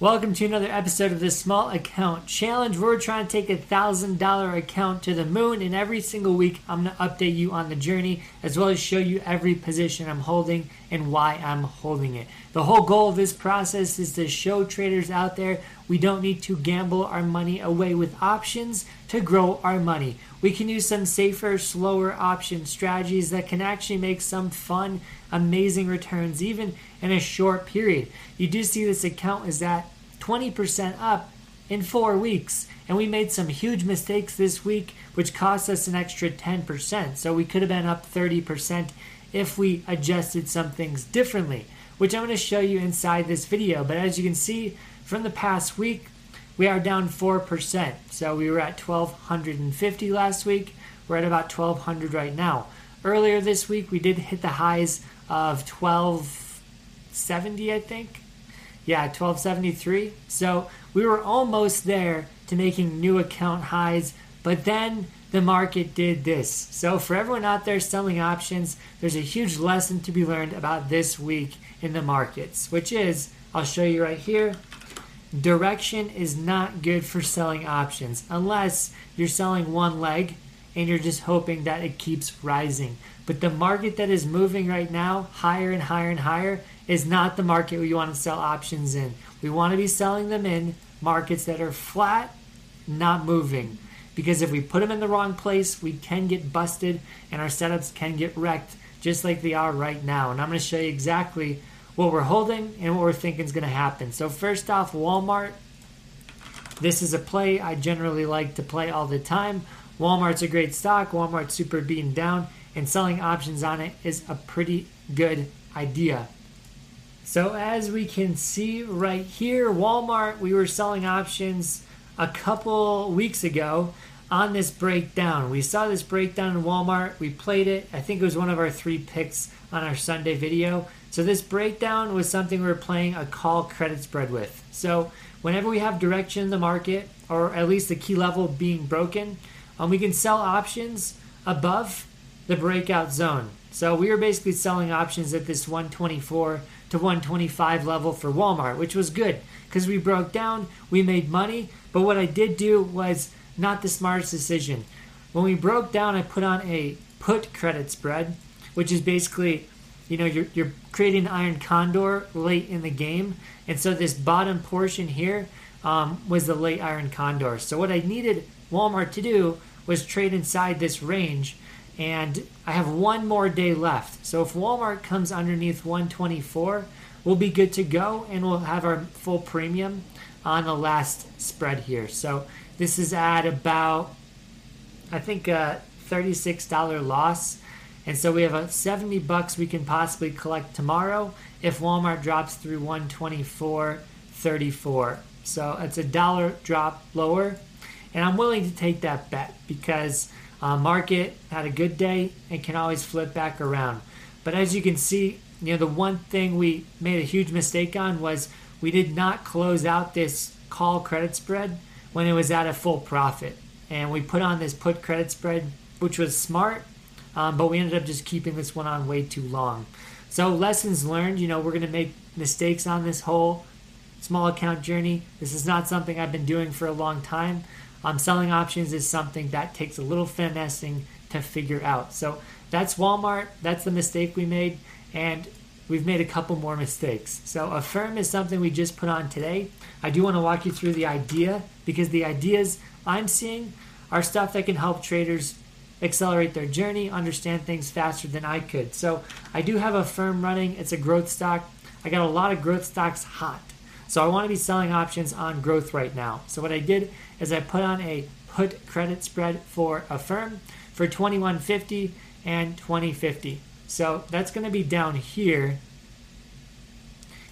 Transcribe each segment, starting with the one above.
Welcome to another episode of this small account challenge. We're trying to take a thousand dollar account to the moon, and every single week I'm going to update you on the journey as well as show you every position I'm holding and why I'm holding it. The whole goal of this process is to show traders out there we don't need to gamble our money away with options to grow our money. We can use some safer, slower option strategies that can actually make some fun, amazing returns even in a short period. You do see this account is at 20% up in four weeks. And we made some huge mistakes this week, which cost us an extra 10%. So we could have been up 30% if we adjusted some things differently, which I'm going to show you inside this video. But as you can see from the past week, we are down 4%. So we were at 1250 last week. We're at about 1200 right now. Earlier this week, we did hit the highs of 1270, I think. Yeah, 1273. So we were almost there to making new account highs, but then the market did this. So for everyone out there selling options, there's a huge lesson to be learned about this week in the markets, which is I'll show you right here. Direction is not good for selling options unless you're selling one leg and you're just hoping that it keeps rising. But the market that is moving right now, higher and higher and higher, is not the market we want to sell options in. We want to be selling them in markets that are flat, not moving. Because if we put them in the wrong place, we can get busted and our setups can get wrecked just like they are right now. And I'm going to show you exactly what we're holding and what we're thinking is going to happen. So, first off, Walmart. This is a play I generally like to play all the time. Walmart's a great stock. Walmart's super beaten down, and selling options on it is a pretty good idea. So as we can see right here, Walmart, we were selling options a couple weeks ago on this breakdown. We saw this breakdown in Walmart. We played it. I think it was one of our three picks on our Sunday video. So this breakdown was something we were playing a call credit spread with. So whenever we have direction in the market, or at least the key level being broken, um, we can sell options above the breakout zone. So we were basically selling options at this 124 to 125 level for Walmart, which was good because we broke down, we made money. But what I did do was not the smartest decision. When we broke down, I put on a put credit spread, which is basically, you know, you're, you're creating iron condor late in the game. And so this bottom portion here um, was the late iron condor. So what I needed Walmart to do was trade inside this range and I have one more day left. So if Walmart comes underneath 124, we'll be good to go and we'll have our full premium on the last spread here. So this is at about, I think, a $36 loss. And so we have a 70 bucks we can possibly collect tomorrow if Walmart drops through 124.34. So it's a dollar drop lower. And I'm willing to take that bet because uh, market had a good day and can always flip back around. But as you can see, you know the one thing we made a huge mistake on was we did not close out this call credit spread when it was at a full profit, and we put on this put credit spread, which was smart, um, but we ended up just keeping this one on way too long. So lessons learned. You know we're going to make mistakes on this whole small account journey. This is not something I've been doing for a long time. Um, selling options is something that takes a little finessing to figure out. So that's Walmart. That's the mistake we made. And we've made a couple more mistakes. So Affirm is something we just put on today. I do want to walk you through the idea because the ideas I'm seeing are stuff that can help traders accelerate their journey, understand things faster than I could. So I do have Affirm running. It's a growth stock. I got a lot of growth stocks hot. So I want to be selling options on growth right now. So what I did is I put on a put credit spread for Affirm for 2150 and 2050. So that's going to be down here.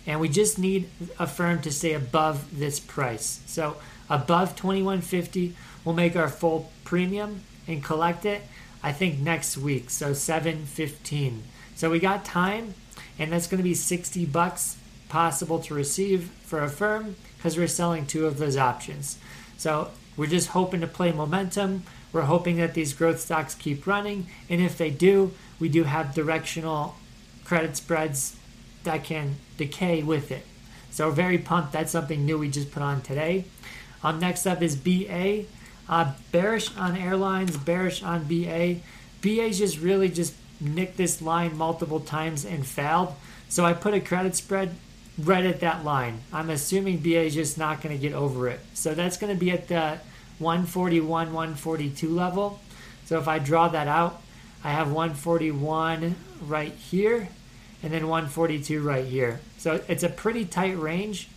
And we just need Affirm to stay above this price. So above 2150, we'll make our full premium and collect it I think next week. So 715. So we got time and that's going to be 60 bucks possible to receive for Affirm because we're selling two of those options. So we're just hoping to play momentum. We're hoping that these growth stocks keep running. And if they do, we do have directional credit spreads that can decay with it. So very pumped. That's something new we just put on today. Um, next up is BA. Uh, bearish on airlines, bearish on BA. BA's just really just nicked this line multiple times and failed. So I put a credit spread right at that line. I'm assuming BA is just not going to get over it. So that's going to be at the 141, 142 level. So if I draw that out, I have 141 right here and then 142 right here. So it's a pretty tight range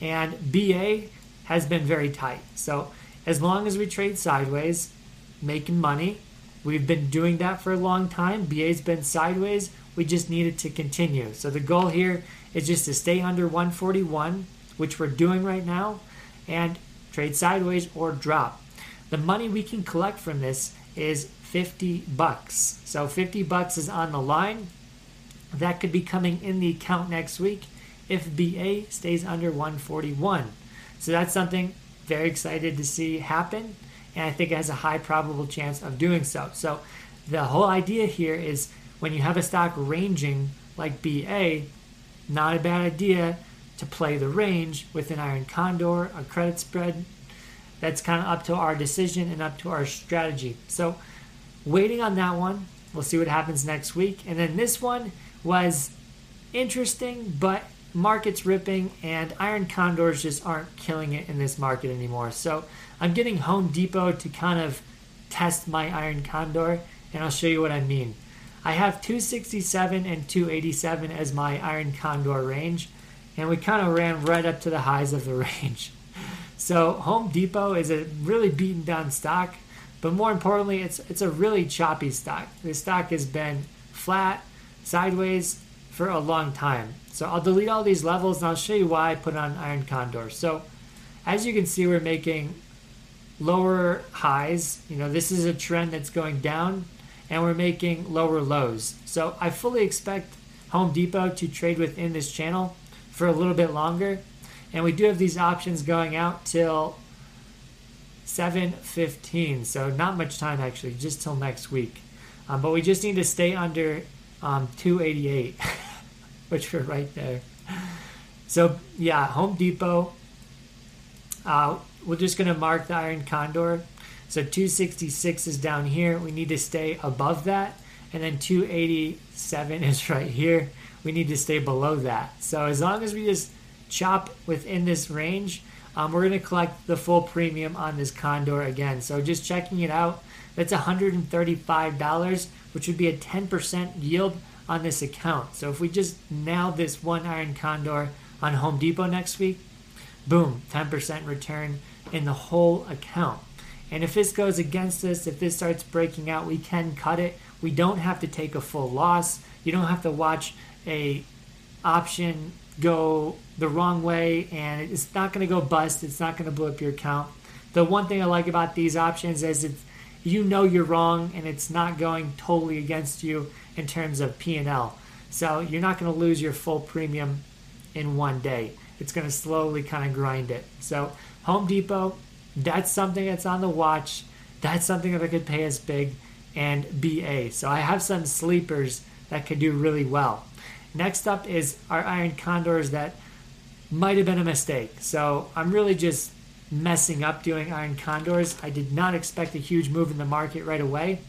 and BA has been very tight. So as long as we trade sideways, making money, we've been doing that for a long time. BA's been sideways. We just need it to continue. So the goal here is just to stay under 141, which we're doing right now, and trade sideways or drop. The money we can collect from this is 50 bucks. So 50 bucks is on the line. That could be coming in the account next week if BA stays under 141. So that's something very excited to see happen, and I think it has a high probable chance of doing so. So the whole idea here is when you have a stock ranging like BA, not a bad idea to play the range with an iron condor, a credit spread. That's kind of up to our decision and up to our strategy. So, waiting on that one. We'll see what happens next week. And then this one was interesting, but market's ripping, and iron condors just aren't killing it in this market anymore. So, I'm getting Home Depot to kind of test my iron condor, and I'll show you what I mean. I have 267 and 287 as my Iron Condor range, and we kind of ran right up to the highs of the range. So Home Depot is a really beaten down stock, but more importantly, it's it's a really choppy stock. This stock has been flat, sideways for a long time. So I'll delete all these levels and I'll show you why I put on Iron Condor. So as you can see, we're making lower highs. You know, this is a trend that's going down and we're making lower lows. So I fully expect Home Depot to trade within this channel for a little bit longer. And we do have these options going out till 7.15. So not much time actually, just till next week. Um, but we just need to stay under um, 288, which we're right there. So yeah, Home Depot. Uh, we're just to mark the Iron Condor so 266 is down here. We need to stay above that. And then 287 is right here. We need to stay below that. So as long as we just chop within this range, um, we're to collect the full premium on this Condor again. So just checking it out, that's $135, which would be a 10% yield on this account. So if we just nail this one Iron Condor on Home Depot next week, boom, 10% return in the whole account. And if this goes against us, if this starts breaking out, we can cut it. We don't have to take a full loss. You don't have to watch a option go the wrong way and it's not going to go bust. It's not going to blow up your account. The one thing I like about these options is if you know you're wrong and it's not going totally against you in terms of P&L. So you're not going to lose your full premium in one day. It's going to slowly kind of grind it. So Home Depot, that's something that's on the watch. That's something that could pay us big and BA. So I have some sleepers that could do really well. Next up is our iron condors that might have been a mistake. So I'm really just messing up doing iron condors. I did not expect a huge move in the market right away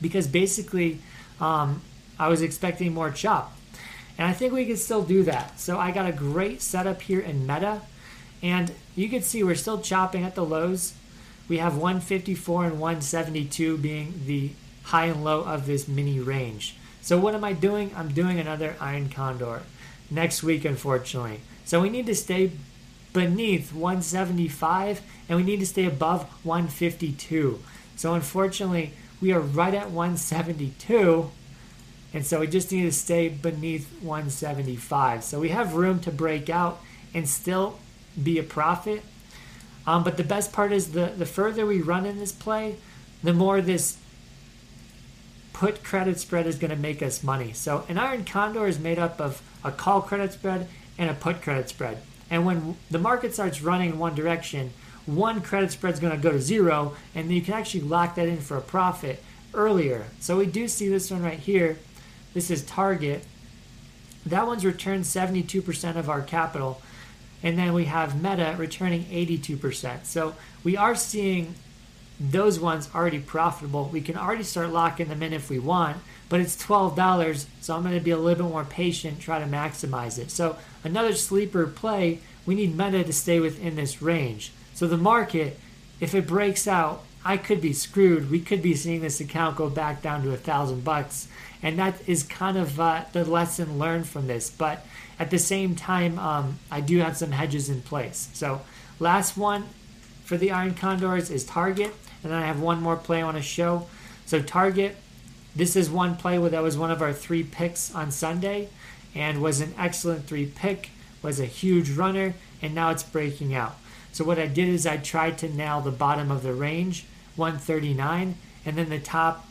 because basically um, I was expecting more chop. And I think we can still do that. So I got a great setup here in Meta. And you can see we're still chopping at the lows. We have 154 and 172 being the high and low of this mini range. So what am I doing? I'm doing another Iron Condor next week, unfortunately. So we need to stay beneath 175 and we need to stay above 152. So unfortunately, we are right at 172. And so we just need to stay beneath 175. So we have room to break out and still be a profit. Um, but the best part is the, the further we run in this play, the more this put credit spread is going to make us money. So an iron condor is made up of a call credit spread and a put credit spread. And when the market starts running in one direction, one credit spread is going to go to zero, and then you can actually lock that in for a profit earlier. So we do see this one right here. This is Target, that one's returned 72% of our capital. And then we have Meta returning 82%. So we are seeing those ones already profitable. We can already start locking them in if we want, but it's $12, so I'm going to be a little bit more patient, try to maximize it. So another sleeper play, we need Meta to stay within this range. So the market, if it breaks out, I could be screwed. We could be seeing this account go back down to a thousand bucks, and that is kind of uh, the lesson learned from this. But at the same time, um, I do have some hedges in place. So last one for the Iron Condors is Target, and then I have one more play I want to show. So Target, this is one play where that was one of our three picks on Sunday, and was an excellent three pick. Was a huge runner, and now it's breaking out. So what I did is I tried to nail the bottom of the range, 139, and then the top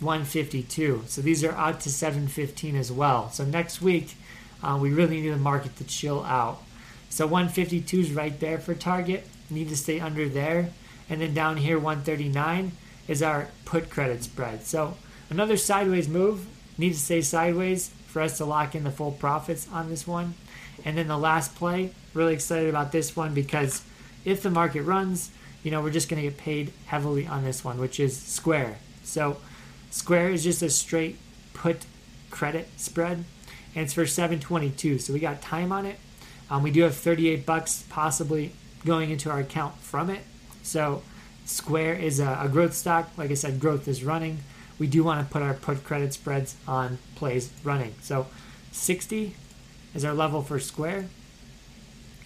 152. So these are out to 715 as well. So next week, uh, we really need the market to chill out. So 152 is right there for Target. Need to stay under there. And then down here, 139 is our put credit spread. So another sideways move. Need to stay sideways for us to lock in the full profits on this one. And then the last play, really excited about this one because if the market runs, you know, we're just going to get paid heavily on this one, which is Square. So Square is just a straight put credit spread, and it's for 722. So we got time on it. Um, we do have 38 bucks possibly going into our account from it. So Square is a, a growth stock. Like I said, growth is running. We do want to put our put credit spreads on plays running. So 60 is our level for Square.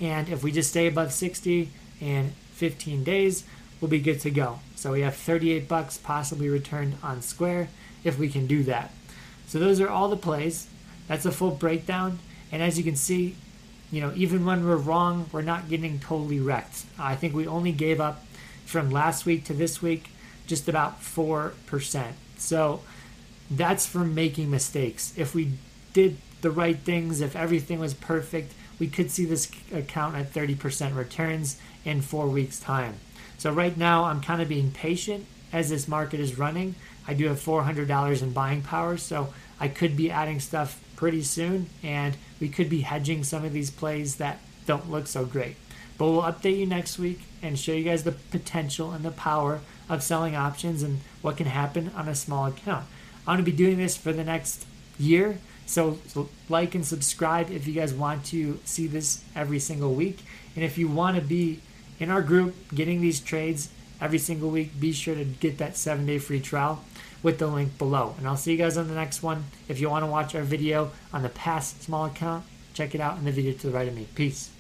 And if we just stay above 60 and 15 days, we'll be good to go. So we have 38 bucks possibly returned on Square if we can do that. So those are all the plays. That's a full breakdown. And as you can see, you know, even when we're wrong, we're not getting totally wrecked. I think we only gave up from last week to this week just about 4%. So that's from making mistakes. If we did the right things, if everything was perfect, we could see this account at 30% returns in four weeks' time. So right now, I'm kind of being patient as this market is running. I do have $400 in buying power, so I could be adding stuff pretty soon, and we could be hedging some of these plays that don't look so great. But we'll update you next week and show you guys the potential and the power of selling options and what can happen on a small account. I'm going to be doing this for the next year. So, so like and subscribe if you guys want to see this every single week. And if you want to be in our group getting these trades every single week, be sure to get that seven day free trial with the link below. And I'll see you guys on the next one. If you want to watch our video on the past small account, check it out in the video to the right of me. Peace.